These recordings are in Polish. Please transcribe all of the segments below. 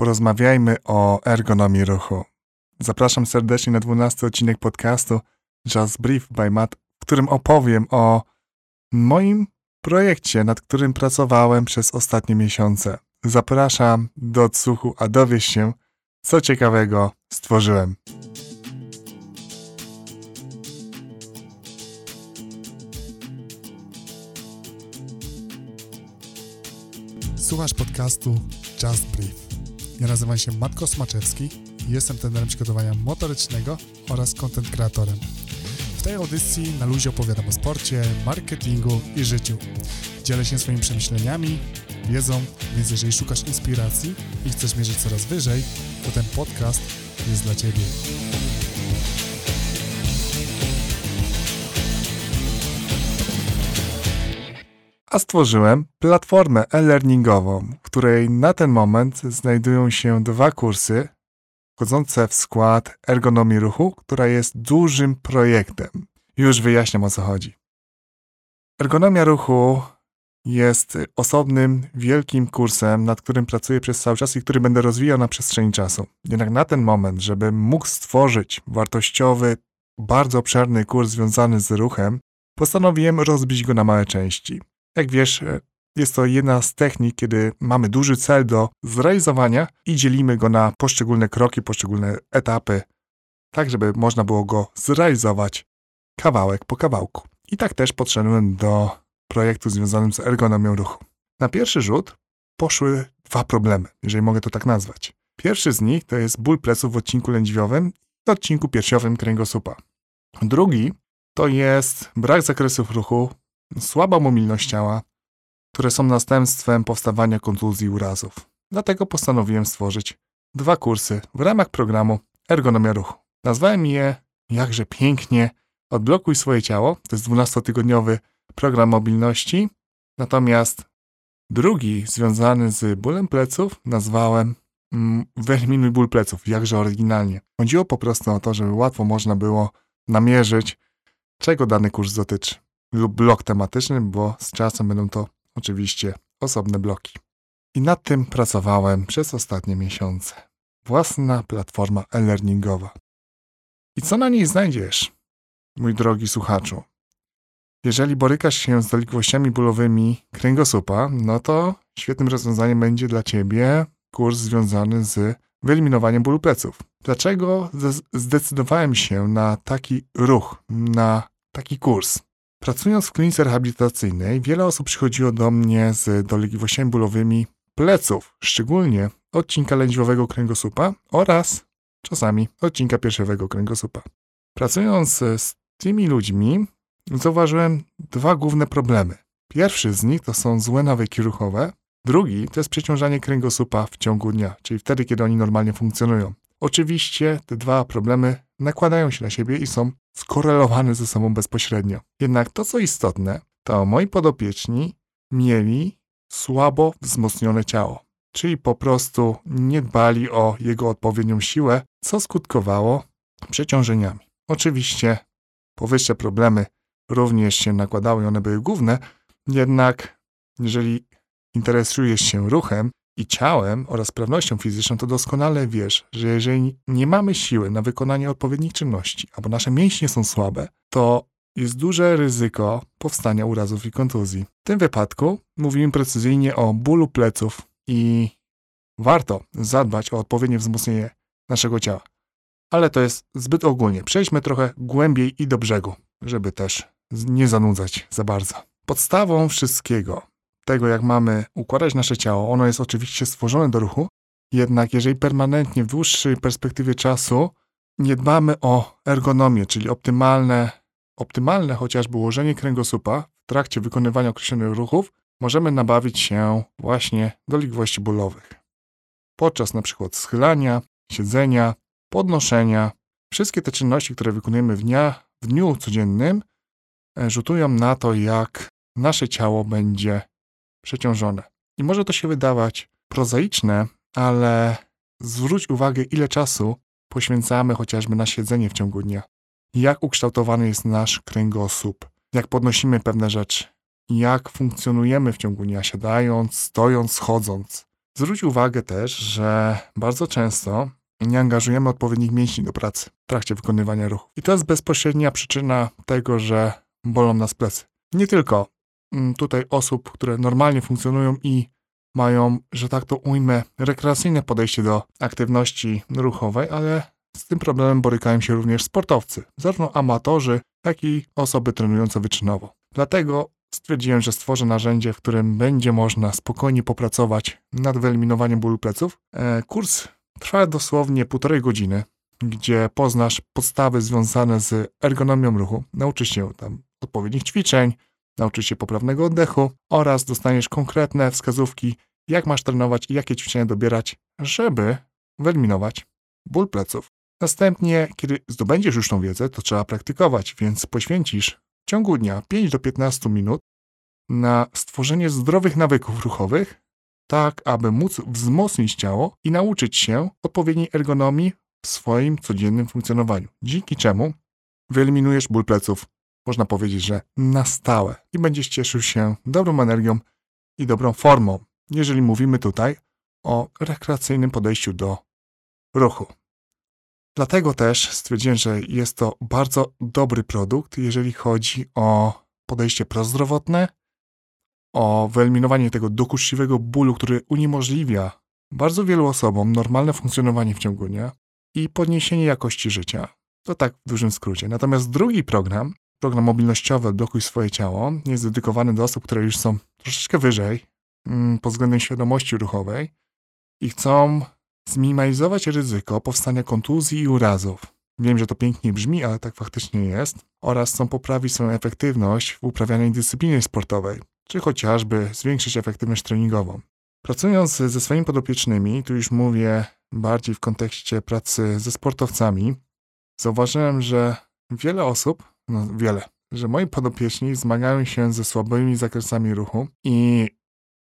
porozmawiajmy o ergonomii ruchu. Zapraszam serdecznie na 12 odcinek podcastu Just Brief by Matt, w którym opowiem o moim projekcie, nad którym pracowałem przez ostatnie miesiące. Zapraszam do odsłuchu, a dowiesz się, co ciekawego stworzyłem. Słuchasz podcastu Just Brief. Ja nazywam się Matko Smaczewski i jestem trenerem przygotowania motorycznego oraz content kreatorem. W tej audycji na luzie opowiadam o sporcie, marketingu i życiu. Dzielę się swoimi przemyśleniami, wiedzą, więc jeżeli szukasz inspiracji i chcesz mierzyć coraz wyżej, to ten podcast jest dla Ciebie. A stworzyłem platformę e-learningową, w której na ten moment znajdują się dwa kursy wchodzące w skład ergonomii ruchu, która jest dużym projektem. Już wyjaśniam o co chodzi. Ergonomia ruchu jest osobnym, wielkim kursem, nad którym pracuję przez cały czas i który będę rozwijał na przestrzeni czasu. Jednak na ten moment, żebym mógł stworzyć wartościowy, bardzo obszerny kurs związany z ruchem, postanowiłem rozbić go na małe części. Jak wiesz, e, jest to jedna z technik, kiedy mamy duży cel do zrealizowania i dzielimy go na poszczególne kroki, poszczególne etapy, tak żeby można było go zrealizować kawałek po kawałku. I tak też podszedłem do projektu związanym z ergonomią ruchu. Na pierwszy rzut poszły dwa problemy, jeżeli mogę to tak nazwać. Pierwszy z nich to jest ból pleców w odcinku lędźwiowym i odcinku piersiowym kręgosłupa. Drugi to jest brak zakresów ruchu słaba mobilność ciała, które są następstwem powstawania kontuzji i urazów. Dlatego postanowiłem stworzyć dwa kursy w ramach programu Ergonomia Ruchu. Nazwałem je jakże pięknie Odblokuj swoje ciało. To jest 12-tygodniowy program mobilności. Natomiast drugi, związany z bólem pleców, nazwałem mm, Wyeliminuj ból pleców, jakże oryginalnie. Chodziło po prostu o to, żeby łatwo można było namierzyć, czego dany kurs dotyczy lub blok tematyczny, bo z czasem będą to oczywiście osobne bloki. I nad tym pracowałem przez ostatnie miesiące. Własna platforma e-learningowa. I co na niej znajdziesz, mój drogi słuchaczu? Jeżeli borykasz się z dolegliwościami bólowymi kręgosłupa, no to świetnym rozwiązaniem będzie dla Ciebie kurs związany z wyeliminowaniem bólu pleców. Dlaczego zdecydowałem się na taki ruch, na taki kurs? Pracując w klinice rehabilitacyjnej, wiele osób przychodziło do mnie z dolegliwościami bólowymi pleców, szczególnie odcinka lędźwiowego kręgosłupa oraz czasami odcinka piersiowego kręgosłupa. Pracując z tymi ludźmi, zauważyłem dwa główne problemy. Pierwszy z nich to są złe nawyki ruchowe, drugi to jest przeciążanie kręgosłupa w ciągu dnia, czyli wtedy, kiedy oni normalnie funkcjonują. Oczywiście te dwa problemy nakładają się na siebie i są skorelowane ze sobą bezpośrednio. Jednak to, co istotne, to moi podopieczni mieli słabo wzmocnione ciało, czyli po prostu nie dbali o jego odpowiednią siłę, co skutkowało przeciążeniami. Oczywiście powyższe problemy również się nakładały one były główne, jednak jeżeli interesujesz się ruchem, i ciałem oraz sprawnością fizyczną, to doskonale wiesz, że jeżeli nie mamy siły na wykonanie odpowiednich czynności, albo nasze mięśnie są słabe, to jest duże ryzyko powstania urazów i kontuzji. W tym wypadku mówimy precyzyjnie o bólu pleców i warto zadbać o odpowiednie wzmocnienie naszego ciała. Ale to jest zbyt ogólnie. Przejdźmy trochę głębiej i do brzegu, żeby też nie zanudzać za bardzo. Podstawą wszystkiego tego, jak mamy układać nasze ciało, ono jest oczywiście stworzone do ruchu, jednak jeżeli permanentnie w dłuższej perspektywie czasu nie dbamy o ergonomię, czyli optymalne, optymalne chociażby ułożenie kręgosłupa w trakcie wykonywania określonych ruchów, możemy nabawić się właśnie dolegliwości bólowych. Podczas przykład schylania, siedzenia, podnoszenia, wszystkie te czynności, które wykonujemy w, dnia, w dniu codziennym, e, rzutują na to, jak nasze ciało będzie przeciążone. I może to się wydawać prozaiczne, ale zwróć uwagę, ile czasu poświęcamy chociażby na siedzenie w ciągu dnia. Jak ukształtowany jest nasz kręgosłup, jak podnosimy pewne rzeczy, jak funkcjonujemy w ciągu dnia, siadając, stojąc, chodząc. Zwróć uwagę też, że bardzo często nie angażujemy odpowiednich mięśni do pracy w trakcie wykonywania ruchów. I to jest bezpośrednia przyczyna tego, że bolą nas plecy. Nie tylko tutaj osób, które normalnie funkcjonują i mają, że tak to ujmę, rekreacyjne podejście do aktywności ruchowej, ale z tym problemem borykają się również sportowcy, zarówno amatorzy, jak i osoby trenujące wyczynowo. Dlatego stwierdziłem, że stworzę narzędzie, w którym będzie można spokojnie popracować nad wyeliminowaniem bólu pleców. E, kurs trwa dosłownie półtorej godziny, gdzie poznasz podstawy związane z ergonomią ruchu, nauczysz się tam odpowiednich ćwiczeń, nauczysz się poprawnego oddechu oraz dostaniesz konkretne wskazówki, jak masz trenować i jakie ćwiczenia dobierać, żeby wyeliminować ból pleców. Następnie, kiedy zdobędziesz już tą wiedzę, to trzeba praktykować, więc poświęcisz w ciągu dnia 5 do 15 minut na stworzenie zdrowych nawyków ruchowych, tak aby móc wzmocnić ciało i nauczyć się odpowiedniej ergonomii w swoim codziennym funkcjonowaniu. Dzięki czemu wyeliminujesz ból pleców, można powiedzieć, że na stałe i będziesz cieszył się dobrą energią i dobrą formą, jeżeli mówimy tutaj o rekreacyjnym podejściu do ruchu. Dlatego też stwierdziłem, że jest to bardzo dobry produkt, jeżeli chodzi o podejście prozdrowotne, o wyeliminowanie tego dokuczliwego bólu, który uniemożliwia bardzo wielu osobom normalne funkcjonowanie w ciągu dnia i podniesienie jakości życia. To tak w dużym skrócie. Natomiast drugi program, program mobilnościowy Odblokuj swoje ciało, jest dedykowany do osób, które już są troszeczkę wyżej mm, pod względem świadomości ruchowej i chcą zminimalizować ryzyko powstania kontuzji i urazów. Wiem, że to pięknie brzmi, ale tak faktycznie jest. Oraz chcą poprawić swoją efektywność w uprawianej dyscyplinie sportowej, czy chociażby zwiększyć efektywność treningową. Pracując ze swoimi podopiecznymi, tu już mówię bardziej w kontekście pracy ze sportowcami, zauważyłem, że wiele osób, no wiele, że moi podopieczni zmagają się ze słabymi zakresami ruchu i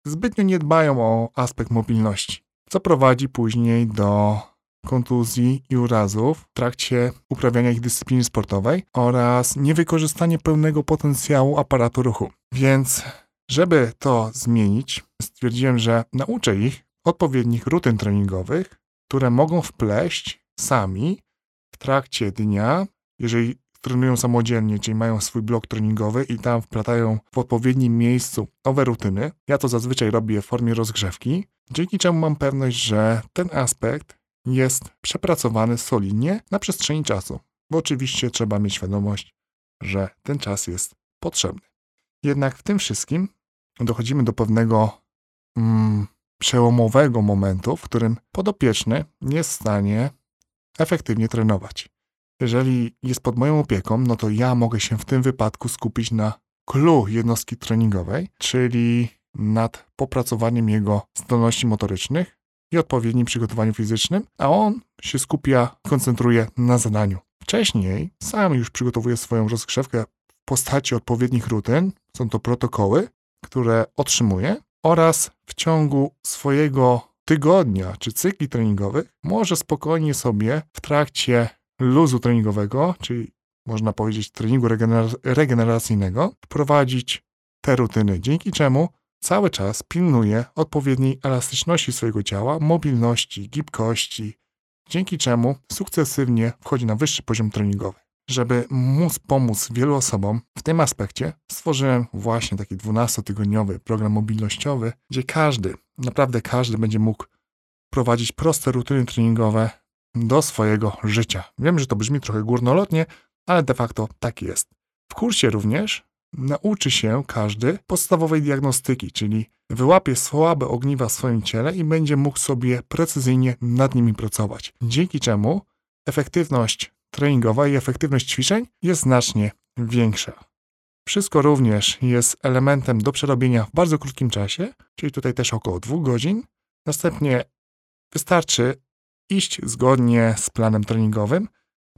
zbytnio nie dbają o aspekt mobilności co prowadzi później do kontuzji i urazów w trakcie uprawiania ich dyscypliny sportowej oraz niewykorzystanie pełnego potencjału aparatu ruchu. Więc, żeby to zmienić, stwierdziłem, że nauczę ich odpowiednich rutyn treningowych, które mogą wpleść sami w trakcie dnia, jeżeli trenują samodzielnie, czyli mają swój blok treningowy i tam wplatają w odpowiednim miejscu nowe rutyny. Ja to zazwyczaj robię w formie rozgrzewki, dzięki czemu mam pewność, że ten aspekt jest przepracowany solidnie na przestrzeni czasu. Bo oczywiście trzeba mieć świadomość, że ten czas jest potrzebny. Jednak w tym wszystkim dochodzimy do pewnego mm, przełomowego momentu, w którym podopieczny nie jest w stanie efektywnie trenować. Jeżeli jest pod moją opieką, no to ja mogę się w tym wypadku skupić na clue jednostki treningowej, czyli nad popracowaniem jego zdolności motorycznych i odpowiednim przygotowaniu fizycznym, a on się skupia, koncentruje na zadaniu. Wcześniej sam już przygotowuje swoją rozgrzewkę w postaci odpowiednich rutyn, są to protokoły, które otrzymuje oraz w ciągu swojego tygodnia czy cykli treningowych może spokojnie sobie w trakcie luzu treningowego, czyli można powiedzieć treningu regener regeneracyjnego, wprowadzić te rutyny, dzięki czemu cały czas pilnuje odpowiedniej elastyczności swojego ciała, mobilności, gibkości, dzięki czemu sukcesywnie wchodzi na wyższy poziom treningowy. Żeby móc pomóc wielu osobom w tym aspekcie, stworzyłem właśnie taki 12-tygodniowy program mobilnościowy, gdzie każdy, naprawdę każdy będzie mógł prowadzić proste rutyny treningowe do swojego życia. Wiem, że to brzmi trochę górnolotnie, ale de facto tak jest. W kursie również nauczy się każdy podstawowej diagnostyki, czyli wyłapie słabe ogniwa w swoim ciele i będzie mógł sobie precyzyjnie nad nimi pracować. Dzięki czemu efektywność treningowa i efektywność ćwiczeń jest znacznie większa. Wszystko również jest elementem do przerobienia w bardzo krótkim czasie, czyli tutaj też około dwóch godzin. Następnie wystarczy iść zgodnie z planem treningowym,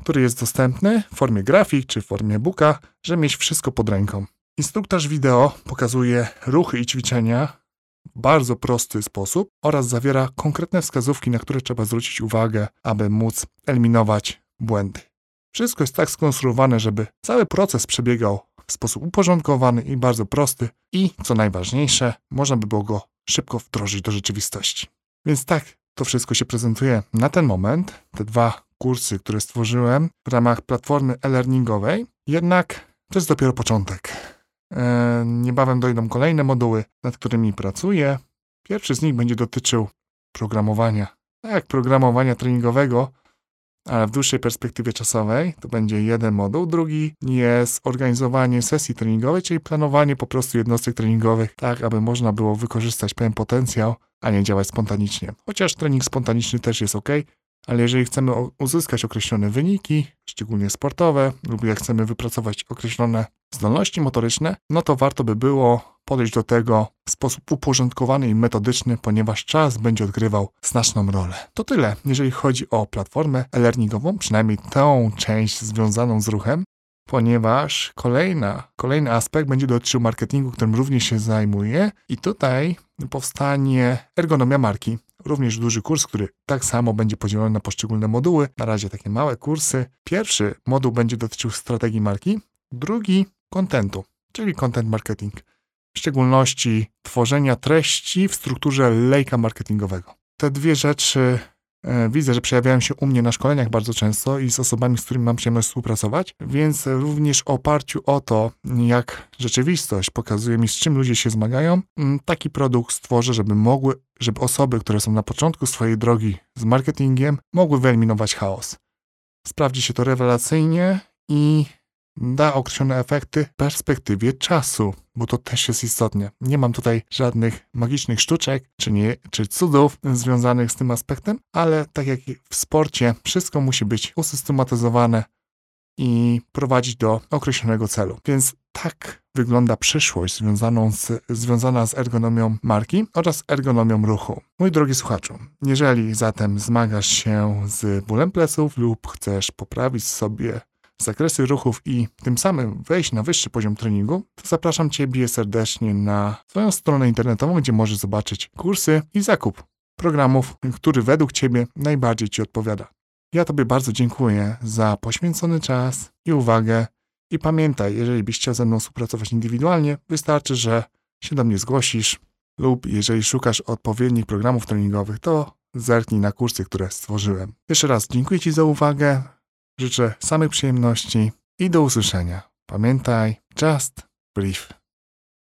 który jest dostępny w formie grafik czy w formie booka, żeby mieć wszystko pod ręką. Instruktaż wideo pokazuje ruchy i ćwiczenia w bardzo prosty sposób oraz zawiera konkretne wskazówki, na które trzeba zwrócić uwagę, aby móc eliminować błędy. Wszystko jest tak skonstruowane, żeby cały proces przebiegał w sposób uporządkowany i bardzo prosty i, co najważniejsze, można by było go szybko wdrożyć do rzeczywistości. Więc tak to wszystko się prezentuje na ten moment. Te dwa kursy, które stworzyłem w ramach platformy e-learningowej. Jednak to jest dopiero początek. E, niebawem dojdą kolejne moduły, nad którymi pracuję. Pierwszy z nich będzie dotyczył programowania. Tak, programowania treningowego, ale w dłuższej perspektywie czasowej to będzie jeden moduł. Drugi jest organizowanie sesji treningowej, czyli planowanie po prostu jednostek treningowych, tak aby można było wykorzystać pełen potencjał, a nie działać spontanicznie. Chociaż trening spontaniczny też jest ok, ale jeżeli chcemy uzyskać określone wyniki, szczególnie sportowe, lub jak chcemy wypracować określone zdolności motoryczne, no to warto by było podejść do tego w sposób uporządkowany i metodyczny, ponieważ czas będzie odgrywał znaczną rolę. To tyle, jeżeli chodzi o platformę e-learningową, przynajmniej tą część związaną z ruchem, ponieważ kolejna, kolejny aspekt będzie dotyczył marketingu, którym również się zajmuję i tutaj powstanie ergonomia marki. Również duży kurs, który tak samo będzie podzielony na poszczególne moduły. Na razie takie małe kursy. Pierwszy moduł będzie dotyczył strategii marki, drugi kontentu, czyli content marketing. W szczególności tworzenia treści w strukturze lejka marketingowego. Te dwie rzeczy widzę, że przejawiają się u mnie na szkoleniach bardzo często i z osobami, z którymi mam przyjemność współpracować, więc również w oparciu o to, jak rzeczywistość pokazuje mi, z czym ludzie się zmagają, mm, taki produkt stworzę, żeby mogły, żeby osoby, które są na początku swojej drogi z marketingiem, mogły wyeliminować chaos. Sprawdzi się to rewelacyjnie i da określone efekty w perspektywie czasu, bo to też jest istotne. Nie mam tutaj żadnych magicznych sztuczek czy, nie, czy cudów związanych z tym aspektem, ale tak jak w sporcie, wszystko musi być usystematyzowane i prowadzić do określonego celu. Więc tak wygląda przyszłość związaną z, związana z ergonomią marki oraz ergonomią ruchu. Mój drogi słuchaczu, jeżeli zatem zmagasz się z bólem pleców lub chcesz poprawić sobie zakresy ruchów i tym samym wejść na wyższy poziom treningu, to zapraszam Ciebie serdecznie na swoją stronę internetową, gdzie możesz zobaczyć kursy i zakup programów, który według Ciebie najbardziej Ci odpowiada. Ja Tobie bardzo dziękuję za poświęcony czas i uwagę. I pamiętaj, jeżeli byś chciał ze mną współpracować indywidualnie, wystarczy, że się do mnie zgłosisz lub jeżeli szukasz odpowiednich programów treningowych, to zerknij na kursy, które stworzyłem. Jeszcze raz dziękuję Ci za uwagę. Życzę samych przyjemności i do usłyszenia. Pamiętaj, just brief.